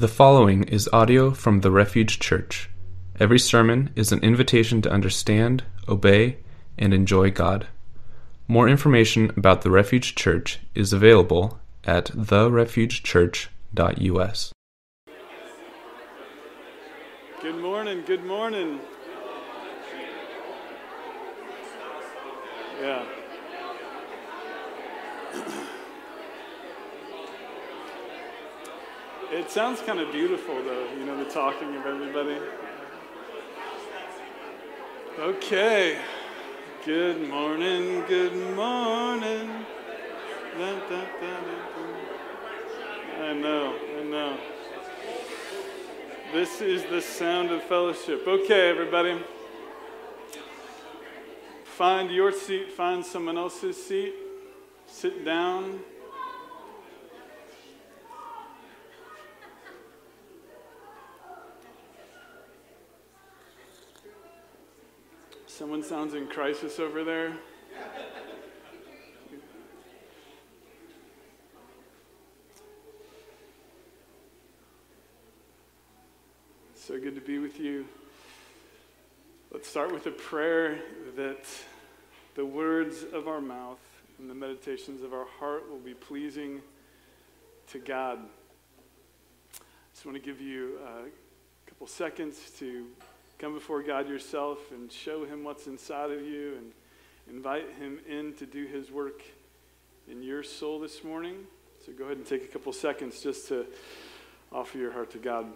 The following is audio from the Refuge Church. Every sermon is an invitation to understand, obey, and enjoy God. More information about the Refuge Church is available at therefugechurch.us. Good morning, good morning. Yeah. It sounds kind of beautiful, though, you know, the talking of everybody. Okay. Good morning, good morning. Da, da, da, I know, I know. This is the sound of fellowship. Okay, everybody. Find your seat, find someone else's seat, sit down. Someone sounds in crisis over there. So good to be with you. Let's start with a prayer that the words of our mouth and the meditations of our heart will be pleasing to God. I just want to give you a couple seconds to come before God yourself and show Him what's inside of you and invite Him in to do His work in your soul this morning. So go ahead and take a couple seconds just to offer your heart to God.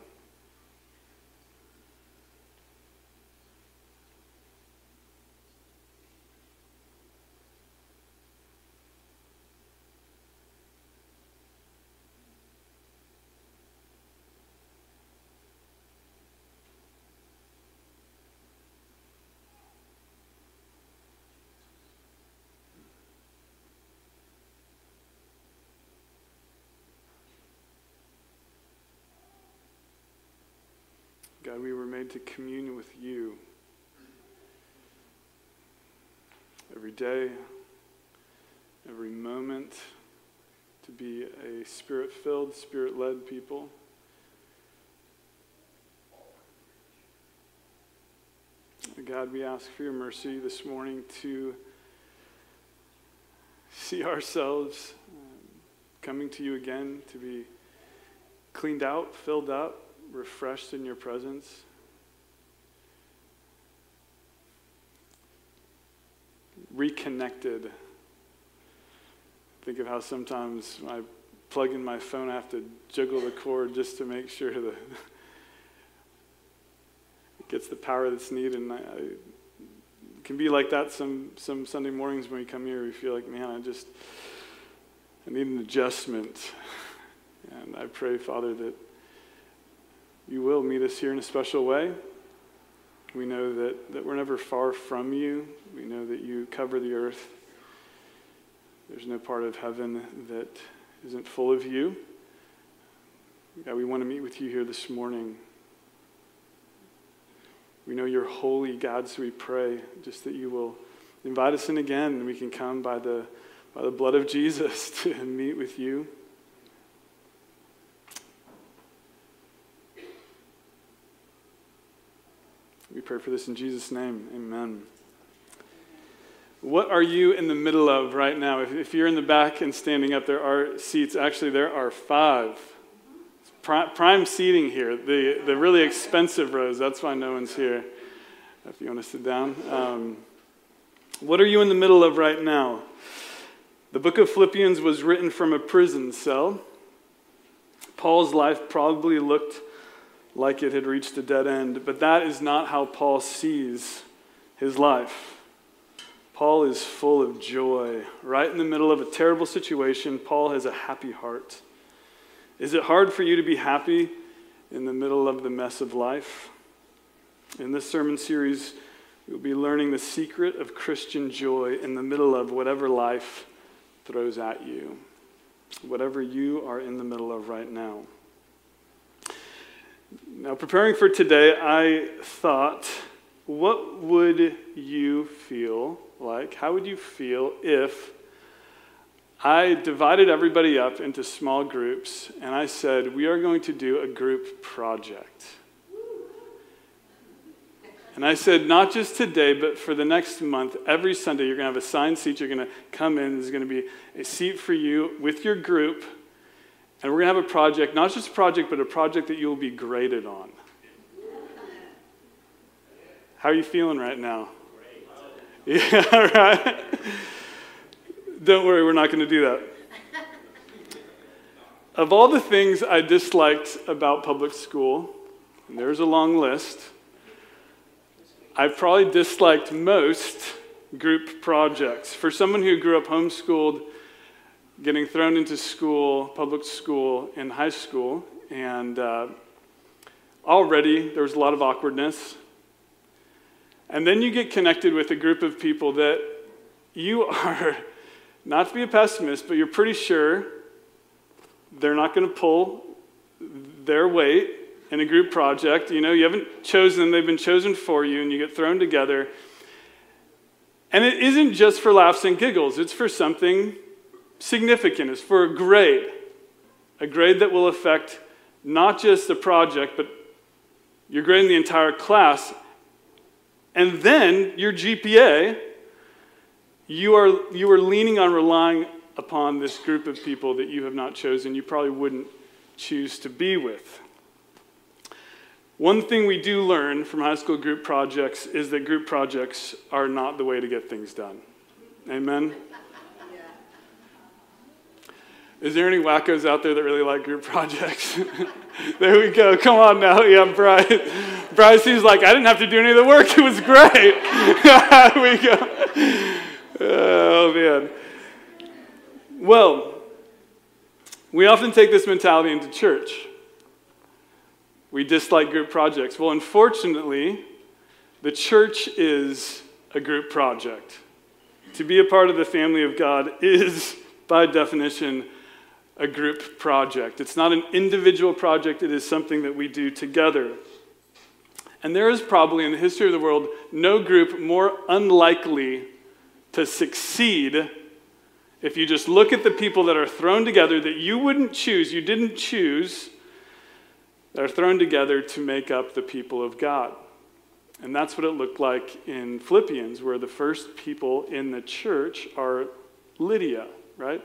God, we were made to commune with you every day, every moment, to be a spirit filled, spirit led people. God, we ask for your mercy this morning to see ourselves um, coming to you again, to be cleaned out, filled up, refreshed in your presence. Reconnected. Think of how sometimes I plug in my phone, I have to jiggle the cord just to make sure that it gets the power that's needed. And I, I can be like that some, some Sunday mornings when we come here. We feel like, man, I just I need an adjustment. And I pray, Father, that you will meet us here in a special way. We know that, that we're never far from you. We know that you cover the earth. There's no part of heaven that isn't full of you. God, we want to meet with you here this morning. We know you're holy, God, so we pray just that you will invite us in again and we can come by the, by the blood of Jesus to meet with you. Pray for this in Jesus' name. Amen. What are you in the middle of right now? If, if you're in the back and standing up, there are seats. Actually, there are five. Prime, prime seating here, the, the really expensive rows. That's why no one's here. If you want to sit down. Um, what are you in the middle of right now? The book of Philippians was written from a prison cell. Paul's life probably looked like it had reached a dead end. But that is not how Paul sees his life. Paul is full of joy. Right in the middle of a terrible situation, Paul has a happy heart. Is it hard for you to be happy in the middle of the mess of life? In this sermon series, we'll be learning the secret of Christian joy in the middle of whatever life throws at you, whatever you are in the middle of right now. Now, preparing for today, I thought, what would you feel like? How would you feel if I divided everybody up into small groups and I said, We are going to do a group project. And I said, not just today, but for the next month, every Sunday, you're going to have a assigned seat. You're going to come in. There's going to be a seat for you with your group. And we're going to have a project, not just a project, but a project that you will be graded on. How are you feeling right now? Yeah, right? Don't worry, we're not going to do that. Of all the things I disliked about public school, and there's a long list, I've probably disliked most group projects. For someone who grew up homeschooled, getting thrown into school, public school, in high school, and uh, already there was a lot of awkwardness. And then you get connected with a group of people that you are, not to be a pessimist, but you're pretty sure they're not going to pull their weight in a group project. You know, you haven't chosen them, they've been chosen for you, and you get thrown together. And it isn't just for laughs and giggles, it's for something significant. It's for a grade, a grade that will affect not just the project, but you're grading the entire class and then your GPA, you are, you are leaning on relying upon this group of people that you have not chosen, you probably wouldn't choose to be with. One thing we do learn from high school group projects is that group projects are not the way to get things done. Amen? Is there any wackos out there that really like group projects? there we go. Come on now. Yeah, Bryce. Bryce, he's like, I didn't have to do any of the work. It was great. we go. Oh, man. Well, we often take this mentality into church. We dislike group projects. Well, unfortunately, the church is a group project. To be a part of the family of God is, by definition, a group project. It's not an individual project, it is something that we do together. And there is probably in the history of the world no group more unlikely to succeed if you just look at the people that are thrown together that you wouldn't choose, you didn't choose, that are thrown together to make up the people of God. And that's what it looked like in Philippians, where the first people in the church are Lydia, right?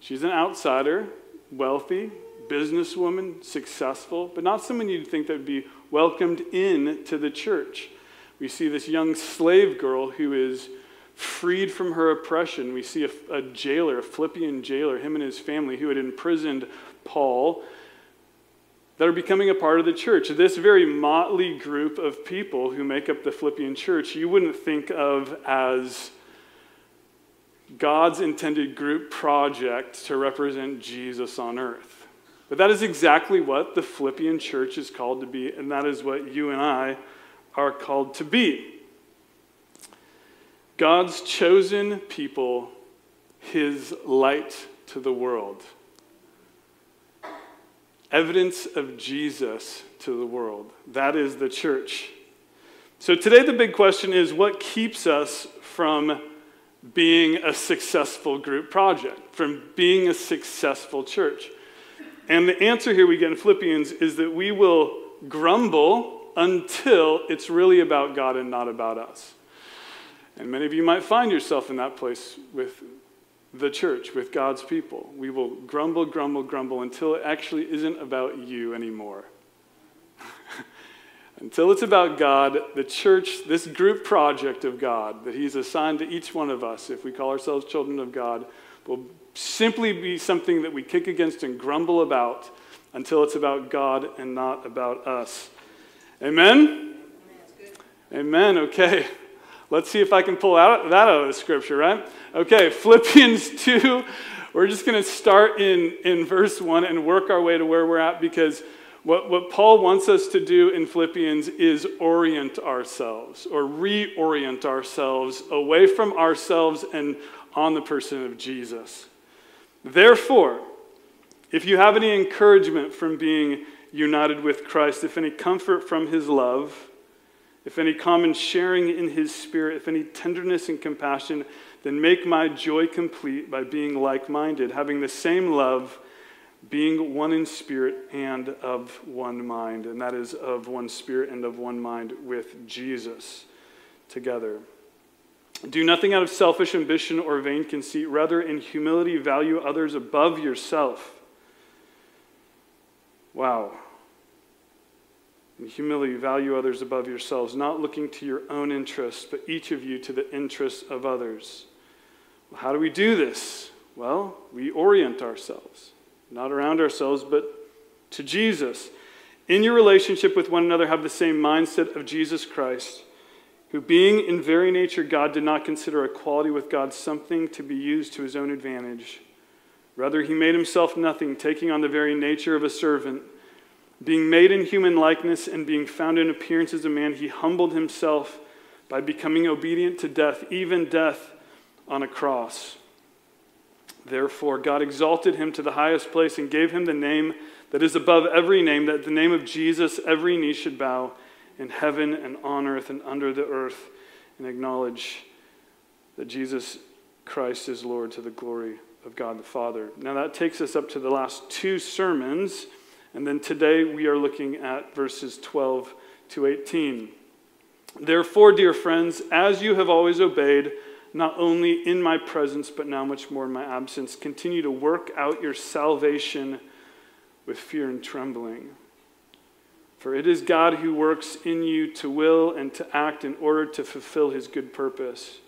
She's an outsider, wealthy, businesswoman, successful, but not someone you'd think that would be welcomed in to the church. We see this young slave girl who is freed from her oppression. We see a, a jailer, a Philippian jailer, him and his family, who had imprisoned Paul, that are becoming a part of the church. This very motley group of people who make up the Philippian church, you wouldn't think of as God's intended group project to represent Jesus on earth. But that is exactly what the Philippian church is called to be, and that is what you and I are called to be. God's chosen people, his light to the world. Evidence of Jesus to the world. That is the church. So today, the big question is what keeps us from being a successful group project, from being a successful church. And the answer here we get in Philippians is that we will grumble until it's really about God and not about us. And many of you might find yourself in that place with the church, with God's people. We will grumble, grumble, grumble until it actually isn't about you anymore. Until it's about God, the church, this group project of God that He's assigned to each one of us, if we call ourselves children of God, will simply be something that we kick against and grumble about until it's about God and not about us. Amen? Amen. Okay. Let's see if I can pull out that out of the scripture, right? Okay, Philippians 2. We're just going to start in, in verse 1 and work our way to where we're at because what, what Paul wants us to do in Philippians is orient ourselves or reorient ourselves away from ourselves and on the person of Jesus. Therefore, if you have any encouragement from being united with Christ, if any comfort from his love, if any common sharing in his spirit, if any tenderness and compassion, then make my joy complete by being like minded, having the same love, being one in spirit and of one mind. And that is of one spirit and of one mind with Jesus together. Do nothing out of selfish ambition or vain conceit. Rather, in humility, value others above yourself. Wow. In humility, value others above yourselves, not looking to your own interests, but each of you to the interests of others. Well, how do we do this? Well, we orient ourselves, not around ourselves, but to Jesus. In your relationship with one another, have the same mindset of Jesus Christ, who, being in very nature God, did not consider equality with God something to be used to his own advantage. Rather, he made himself nothing, taking on the very nature of a servant being made in human likeness and being found in appearance as a man, he humbled himself by becoming obedient to death, even death on a cross. Therefore, God exalted him to the highest place and gave him the name that is above every name, that the name of Jesus every knee should bow in heaven and on earth and under the earth, and acknowledge that Jesus Christ is Lord to the glory of God the Father. Now, that takes us up to the last two sermons and then today we are looking at verses 12 to 18. Therefore, dear friends, as you have always obeyed, not only in my presence, but now much more in my absence, continue to work out your salvation with fear and trembling. For it is God who works in you to will and to act in order to fulfill his good purpose.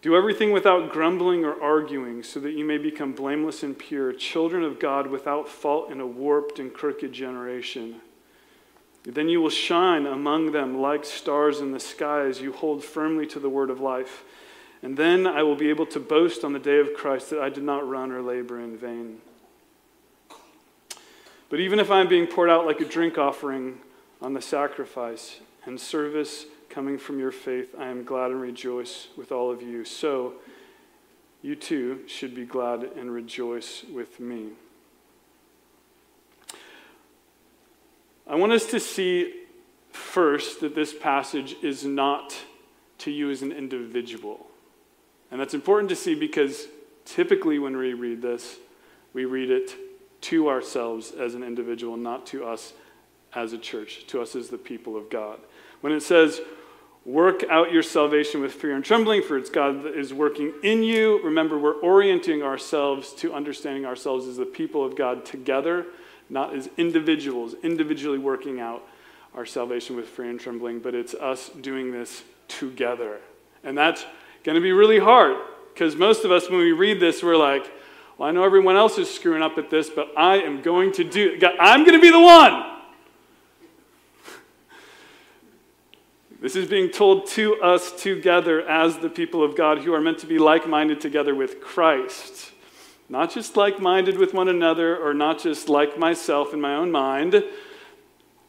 Do everything without grumbling or arguing, so that you may become blameless and pure, children of God without fault in a warped and crooked generation. Then you will shine among them like stars in the sky as you hold firmly to the word of life. And then I will be able to boast on the day of Christ that I did not run or labor in vain. But even if I'm being poured out like a drink offering on the sacrifice and service coming from your faith, I am glad and rejoice with all of you. So, you too should be glad and rejoice with me. I want us to see first that this passage is not to you as an individual. And that's important to see because typically when we read this, we read it to ourselves as an individual, not to us as a church, to us as the people of God. When it says, Work out your salvation with fear and trembling, for it's God that is working in you. Remember, we're orienting ourselves to understanding ourselves as the people of God together, not as individuals, individually working out our salvation with fear and trembling, but it's us doing this together. And that's going to be really hard because most of us, when we read this, we're like, well, I know everyone else is screwing up at this, but I am going to do, I'm going to be the one. This is being told to us together as the people of God who are meant to be like minded together with Christ. Not just like minded with one another or not just like myself in my own mind,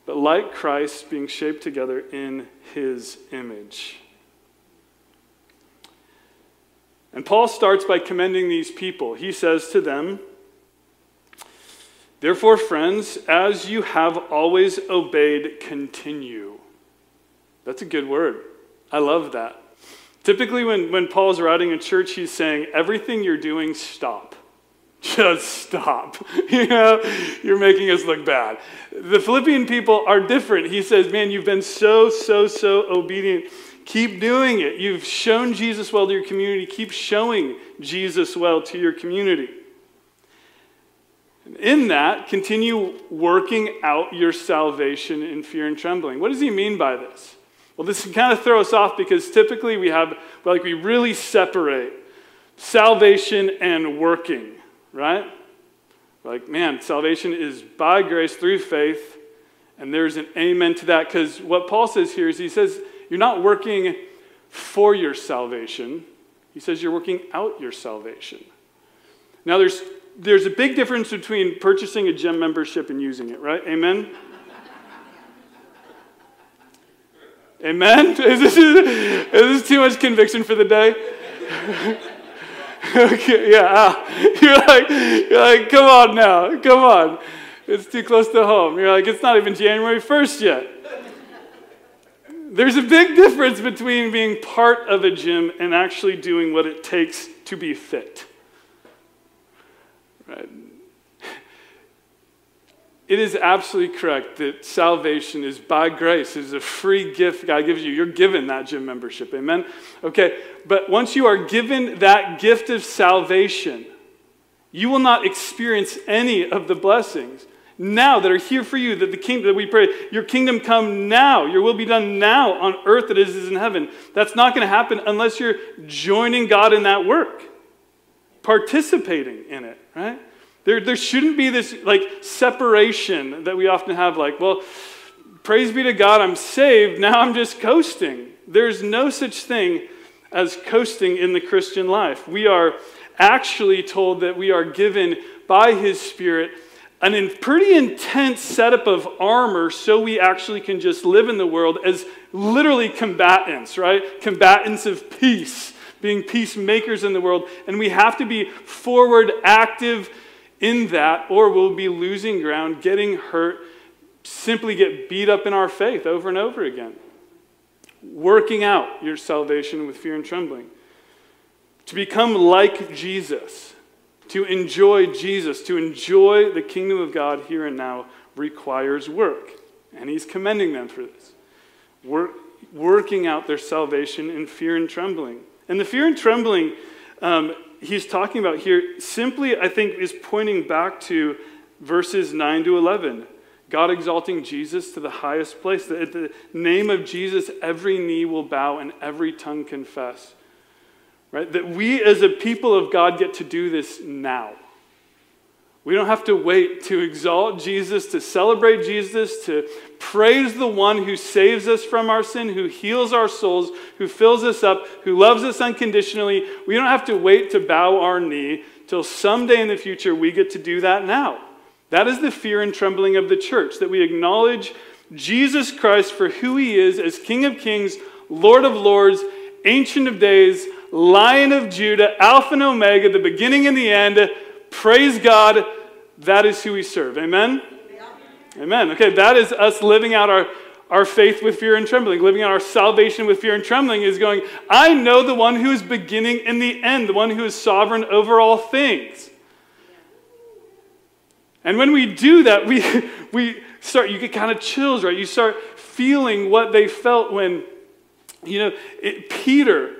but like Christ being shaped together in his image. And Paul starts by commending these people. He says to them, Therefore, friends, as you have always obeyed, continue. That's a good word. I love that. Typically, when, when Paul's writing in church, he's saying, everything you're doing, stop. Just stop. you know, you're making us look bad. The Philippian people are different. He says, man, you've been so, so, so obedient. Keep doing it. You've shown Jesus well to your community. Keep showing Jesus well to your community. And in that, continue working out your salvation in fear and trembling. What does he mean by this? Well, this can kind of throw us off because typically we have, like, we really separate salvation and working, right? Like, man, salvation is by grace through faith, and there's an amen to that because what Paul says here is he says, you're not working for your salvation, he says you're working out your salvation. Now, there's, there's a big difference between purchasing a gym membership and using it, right? Amen? Amen? Is this, is this too much conviction for the day? okay, yeah. Ah. You're like, you're like, come on now, come on. It's too close to home. You're like, it's not even January 1st yet. There's a big difference between being part of a gym and actually doing what it takes to be fit. Right? It is absolutely correct that salvation is by grace. It is a free gift God gives you. You're given that gym membership. Amen? Okay, but once you are given that gift of salvation, you will not experience any of the blessings now that are here for you that the kingdom that we pray your kingdom come now your will be done now on earth is in heaven that's not going to happen unless you're joining god in that work participating in it right there, there shouldn't be this like separation that we often have like well praise be to god i'm saved now i'm just coasting there's no such thing as coasting in the christian life we are actually told that we are given by his spirit an in pretty intense setup of armor so we actually can just live in the world as literally combatants, right? Combatants of peace, being peacemakers in the world. And we have to be forward active in that, or we'll be losing ground, getting hurt, simply get beat up in our faith over and over again. Working out your salvation with fear and trembling. To become like Jesus to enjoy Jesus, to enjoy the kingdom of God here and now, requires work. And he's commending them for this. Work, working out their salvation in fear and trembling. And the fear and trembling um, he's talking about here simply, I think, is pointing back to verses 9 to 11. God exalting Jesus to the highest place. At the name of Jesus, every knee will bow and every tongue confess. Right? That we as a people of God get to do this now. We don't have to wait to exalt Jesus, to celebrate Jesus, to praise the one who saves us from our sin, who heals our souls, who fills us up, who loves us unconditionally. We don't have to wait to bow our knee till someday in the future we get to do that now. That is the fear and trembling of the church, that we acknowledge Jesus Christ for who he is as King of Kings, Lord of Lords, Ancient of Days, Lion of Judah, Alpha and Omega, the beginning and the end. Praise God. That is who we serve. Amen? Yeah. Amen. Okay, that is us living out our, our faith with fear and trembling. Living out our salvation with fear and trembling is going, I know the one who is beginning and the end, the one who is sovereign over all things. And when we do that, we, we start, you get kind of chills, right? You start feeling what they felt when, you know, it, Peter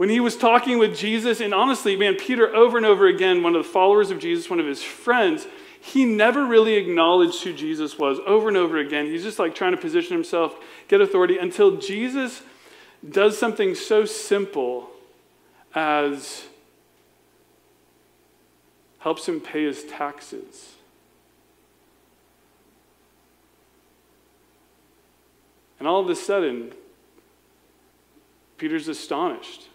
when he was talking with Jesus, and honestly, man, Peter, over and over again, one of the followers of Jesus, one of his friends, he never really acknowledged who Jesus was over and over again. He's just like trying to position himself, get authority, until Jesus does something so simple as helps him pay his taxes. And all of a sudden, Peter's astonished.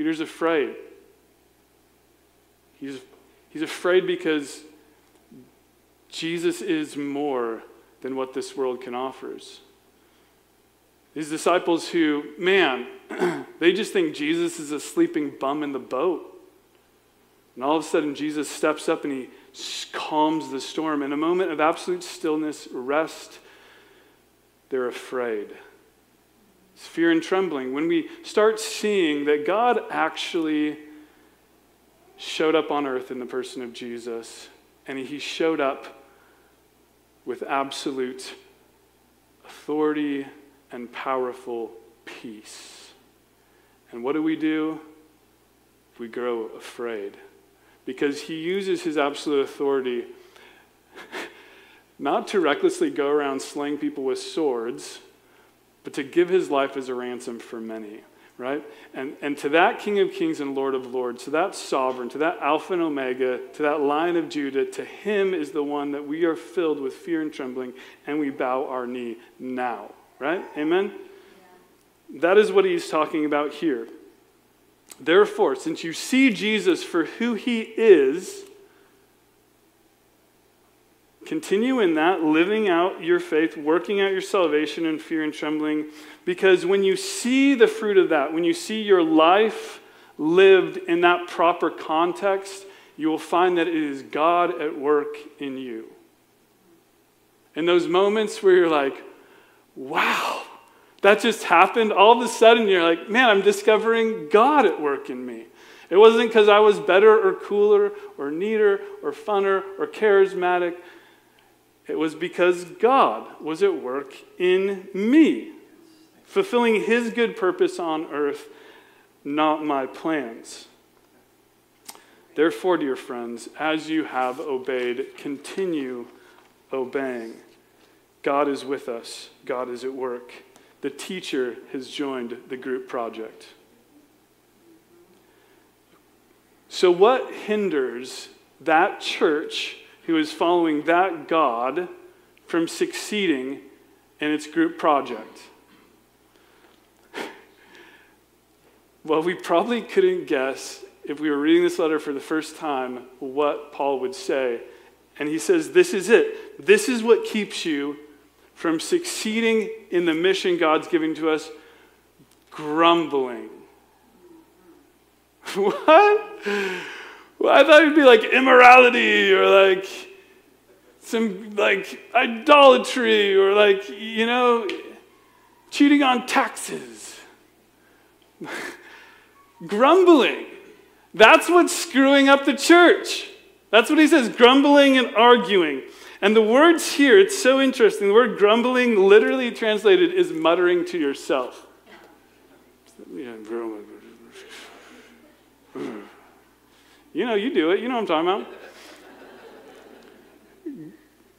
Peter's afraid. He's, he's afraid because Jesus is more than what this world can offer. These disciples who, man, they just think Jesus is a sleeping bum in the boat. And all of a sudden, Jesus steps up and he calms the storm. In a moment of absolute stillness, rest, they're afraid. It's fear and trembling. When we start seeing that God actually showed up on earth in the person of Jesus, and he showed up with absolute authority and powerful peace. And what do we do? We grow afraid. Because he uses his absolute authority not to recklessly go around slaying people with swords but to give his life as a ransom for many, right? And, and to that King of Kings and Lord of Lords, to that sovereign, to that Alpha and Omega, to that Lion of Judah, to him is the one that we are filled with fear and trembling, and we bow our knee now, right? Amen? Yeah. That is what he's talking about here. Therefore, since you see Jesus for who he is, Continue in that, living out your faith, working out your salvation in fear and trembling, because when you see the fruit of that, when you see your life lived in that proper context, you will find that it is God at work in you. In those moments where you're like, wow, that just happened. All of a sudden, you're like, man, I'm discovering God at work in me. It wasn't because I was better or cooler or neater or funner or charismatic. It was because God was at work in me, fulfilling his good purpose on earth, not my plans. Therefore, dear friends, as you have obeyed, continue obeying. God is with us, God is at work. The teacher has joined the group project. So, what hinders that church who is following that God from succeeding in its group project? well, we probably couldn't guess if we were reading this letter for the first time what Paul would say. And he says, This is it. This is what keeps you from succeeding in the mission God's giving to us grumbling. what? Well, I thought it'd be like immorality or like some like idolatry or like, you know, cheating on taxes. Grumbling. That's what's screwing up the church. That's what he says grumbling and arguing. And the words here, it's so interesting. The word grumbling, literally translated, is muttering to yourself. You know, you do it. You know what I'm talking about.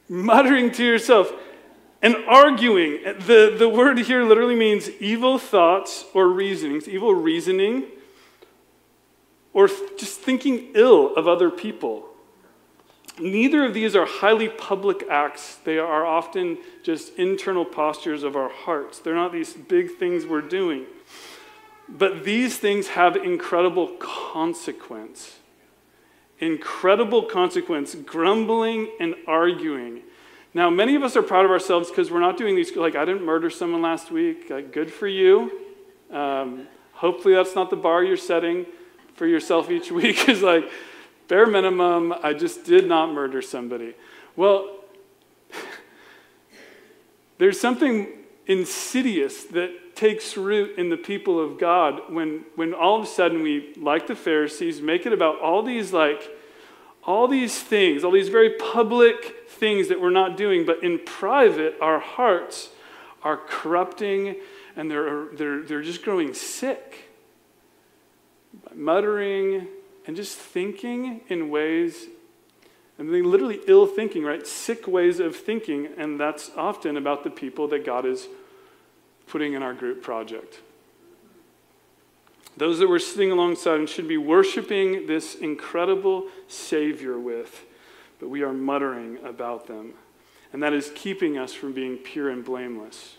muttering to yourself and arguing. The, the word here literally means evil thoughts or reasonings, evil reasoning, or just thinking ill of other people. Neither of these are highly public acts. They are often just internal postures of our hearts. They're not these big things we're doing. But these things have incredible consequence. Incredible consequence, grumbling and arguing. Now, many of us are proud of ourselves because we're not doing these, like, I didn't murder someone last week. Like, good for you. Um, hopefully, that's not the bar you're setting for yourself each week, is like, bare minimum, I just did not murder somebody. Well, there's something insidious that takes root in the people of God when, when all of a sudden we, like the Pharisees, make it about all these like all these things, all these very public things that we're not doing, but in private, our hearts are corrupting and they're, they're, they're just growing sick. By muttering and just thinking in ways, and they literally ill thinking, right? Sick ways of thinking, and that's often about the people that God is putting in our group project. Those that we're sitting alongside and should be worshiping this incredible Savior with, but we are muttering about them. And that is keeping us from being pure and blameless.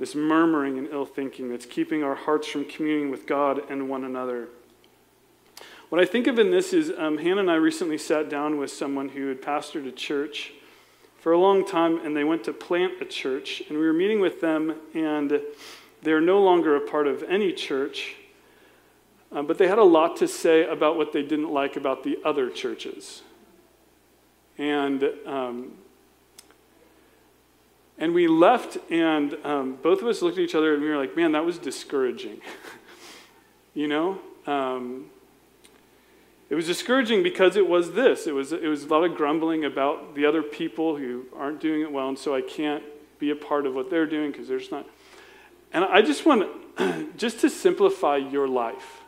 This murmuring and ill thinking that's keeping our hearts from communing with God and one another. What I think of in this is um, Hannah and I recently sat down with someone who had pastored a church for a long time, and they went to plant a church. And we were meeting with them, and they're no longer a part of any church, uh, but they had a lot to say about what they didn't like about the other churches. And um, and we left, and um, both of us looked at each other, and we were like, "Man, that was discouraging." you know. Um, it was discouraging because it was this. It was, it was a lot of grumbling about the other people who aren't doing it well, and so I can't be a part of what they're doing because there's not. And I just want just to simplify your life.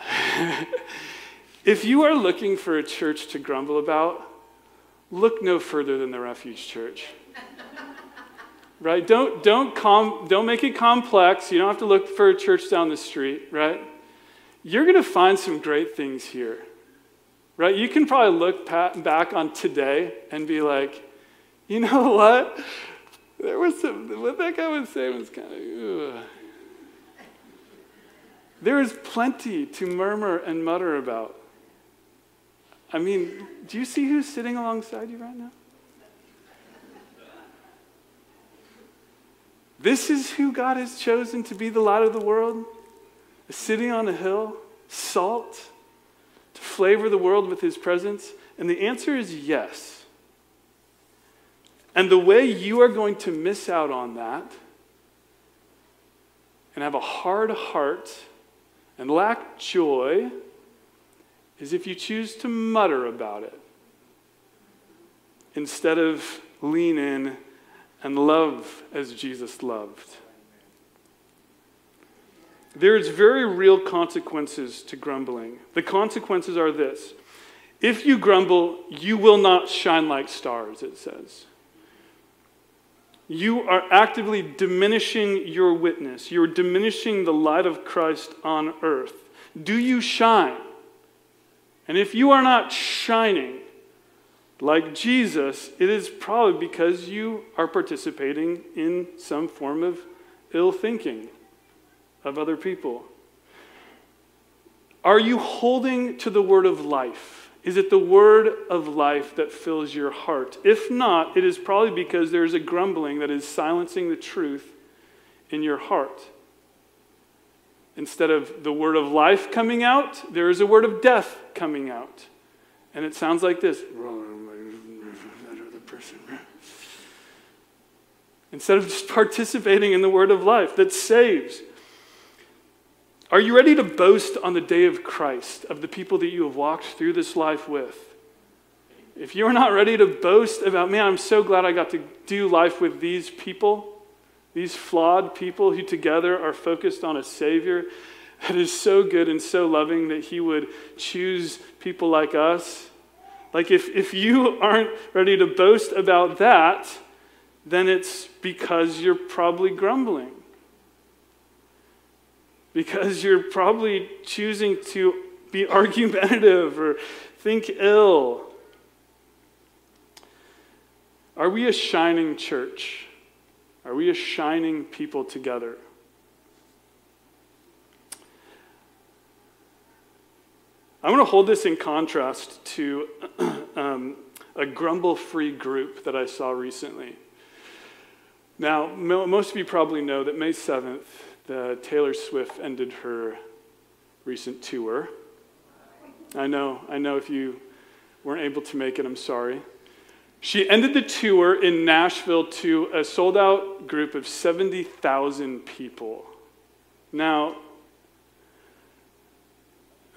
if you are looking for a church to grumble about, look no further than the Refuge Church. right? Don't, don't, com- don't make it complex. You don't have to look for a church down the street, right? You're going to find some great things here. Right? You can probably look back on today and be like, you know what? There was some, what that guy was saying was kind of, ugh. There is plenty to murmur and mutter about. I mean, do you see who's sitting alongside you right now? This is who God has chosen to be the light of the world sitting on a hill, salt, to flavor the world with his presence? And the answer is yes. And the way you are going to miss out on that and have a hard heart and lack joy is if you choose to mutter about it instead of lean in and love as Jesus loved. There's very real consequences to grumbling. The consequences are this if you grumble, you will not shine like stars, it says. You are actively diminishing your witness. You're diminishing the light of Christ on earth. Do you shine? And if you are not shining like Jesus, it is probably because you are participating in some form of ill thinking of other people. Are you holding to the word of life? Is it the word of life that fills your heart? If not, it is probably because there is a grumbling that is silencing the truth in your heart. Instead of the word of life coming out, there is a word of death coming out. And it sounds like this Instead of just participating in the word of life that saves. Are you ready to boast on the day of Christ, of the people that you have walked through this life with? If you're not ready to boast about, man, I'm so glad I got to do life with these people, these flawed people who together are focused on a Savior that is so good and so loving that He would choose people like us. Like, if, if you aren't ready to boast about that, then it's because you're probably grumbling because you're probably choosing to be argumentative or think ill. Are we a shining church? Are we a shining people together? I'm going to hold this in contrast to um, a grumble free group that I saw recently. Now, most of you probably know that May 7th the Taylor Swift ended her recent tour. I know, I know if you weren't able to make it, I'm sorry. She ended the tour in Nashville to a sold out group of 70,000 people. Now,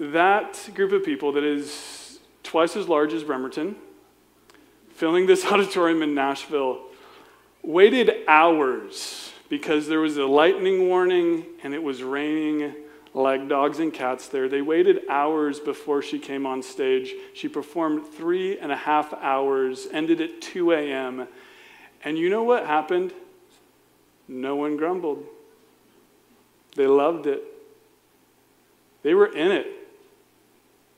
that group of people that is twice as large as Bremerton, filling this auditorium in Nashville, waited hours because there was a lightning warning and it was raining like dogs and cats there. They waited hours before she came on stage. She performed three and a half hours, ended at 2 a.m. And you know what happened? No one grumbled. They loved it. They were in it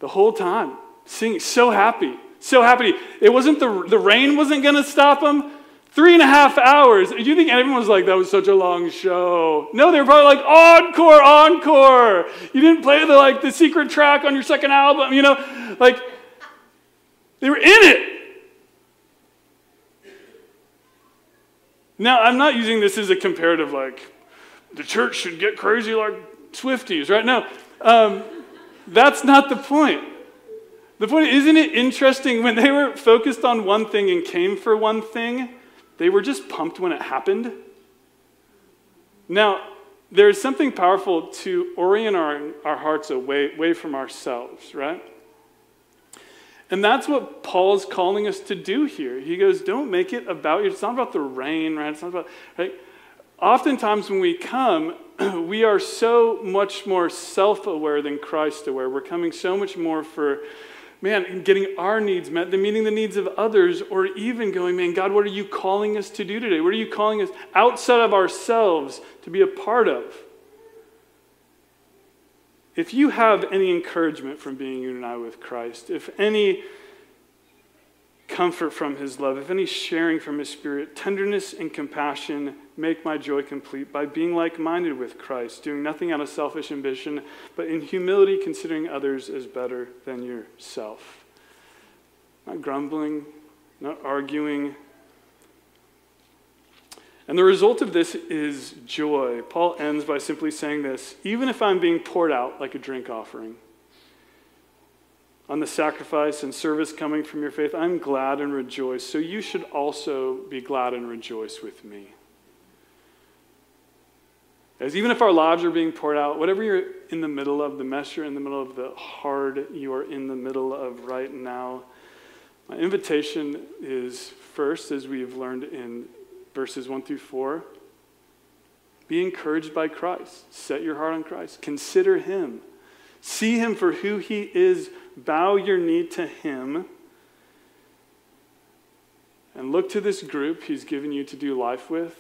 the whole time, singing, so happy, so happy. It wasn't the, the rain wasn't going to stop them. Three and a half hours. Do you think anyone was like, that was such a long show? No, they were probably like, encore, encore. You didn't play the like the secret track on your second album, you know? Like, they were in it. Now, I'm not using this as a comparative, like, the church should get crazy like Swifties, right? No, um, that's not the point. The point, is, isn't it interesting when they were focused on one thing and came for one thing? They were just pumped when it happened. Now, there's something powerful to orient our, our hearts away, away from ourselves, right? And that's what Paul's calling us to do here. He goes, Don't make it about you. It's not about the rain, right? It's not about, right? Oftentimes when we come, we are so much more self aware than Christ aware. We're coming so much more for man, getting our needs met, than meeting the needs of others, or even going, man, God, what are you calling us to do today? What are you calling us outside of ourselves to be a part of? If you have any encouragement from being united with Christ, if any comfort from his love, if any sharing from his spirit, tenderness and compassion make my joy complete by being like minded with Christ, doing nothing out of selfish ambition, but in humility considering others as better than yourself. Not grumbling, not arguing. And the result of this is joy. Paul ends by simply saying this even if I'm being poured out like a drink offering, on the sacrifice and service coming from your faith, I'm glad and rejoice. So you should also be glad and rejoice with me. As even if our lives are being poured out, whatever you're in the middle of, the mess you're in the middle of, the hard you are in the middle of right now, my invitation is first, as we've learned in verses 1 through 4, be encouraged by Christ. Set your heart on Christ. Consider Him. See Him for who He is. Bow your knee to Him. And look to this group He's given you to do life with.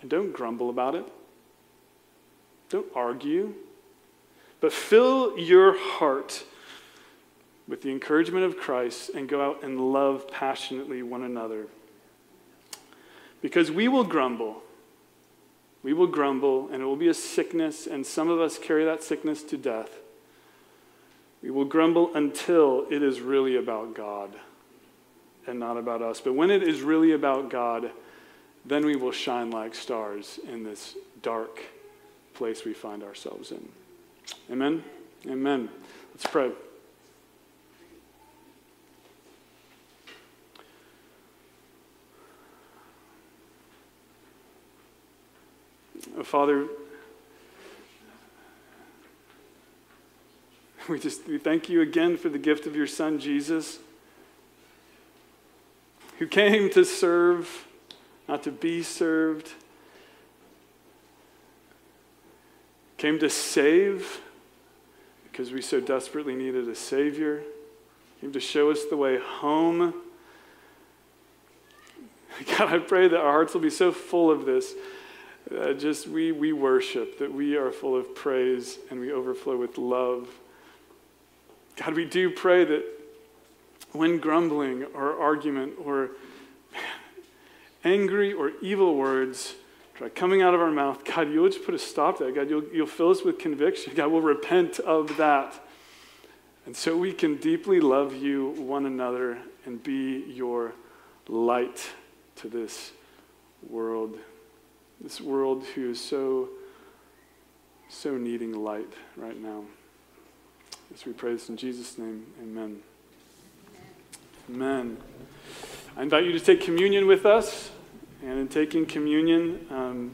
And don't grumble about it. Don't argue. But fill your heart with the encouragement of Christ and go out and love passionately one another. Because we will grumble. We will grumble, and it will be a sickness, and some of us carry that sickness to death. We will grumble until it is really about God and not about us. But when it is really about God, then we will shine like stars in this dark place we find ourselves in. Amen? Amen. Let's pray. Father, we just we thank you again for the gift of your son Jesus who came to serve not to be served came to save because we so desperately needed a savior came to show us the way home god i pray that our hearts will be so full of this uh, just we, we worship, that we are full of praise and we overflow with love. God, we do pray that when grumbling or argument or angry or evil words try coming out of our mouth, God, you'll just put a stop to that. God, you'll, you'll fill us with conviction. God, we'll repent of that. And so we can deeply love you, one another, and be your light to this world this world who is so, so needing light right now. As we pray this in Jesus' name, amen. Amen. I invite you to take communion with us. And in taking communion, um,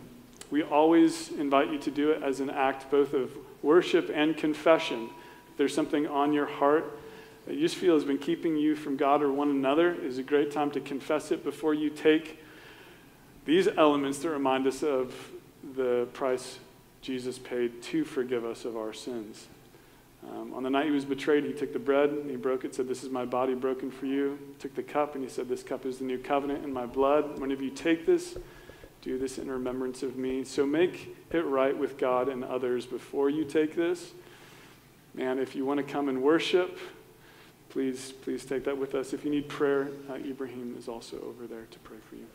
we always invite you to do it as an act both of worship and confession. If there's something on your heart that you just feel has been keeping you from God or one another, is a great time to confess it before you take these elements that remind us of the price Jesus paid to forgive us of our sins. Um, on the night he was betrayed, he took the bread and he broke it, said, This is my body broken for you. He took the cup and he said, This cup is the new covenant in my blood. Whenever you take this, do this in remembrance of me. So make it right with God and others before you take this. Man, if you want to come and worship, please, please take that with us. If you need prayer, uh, Ibrahim is also over there to pray for you.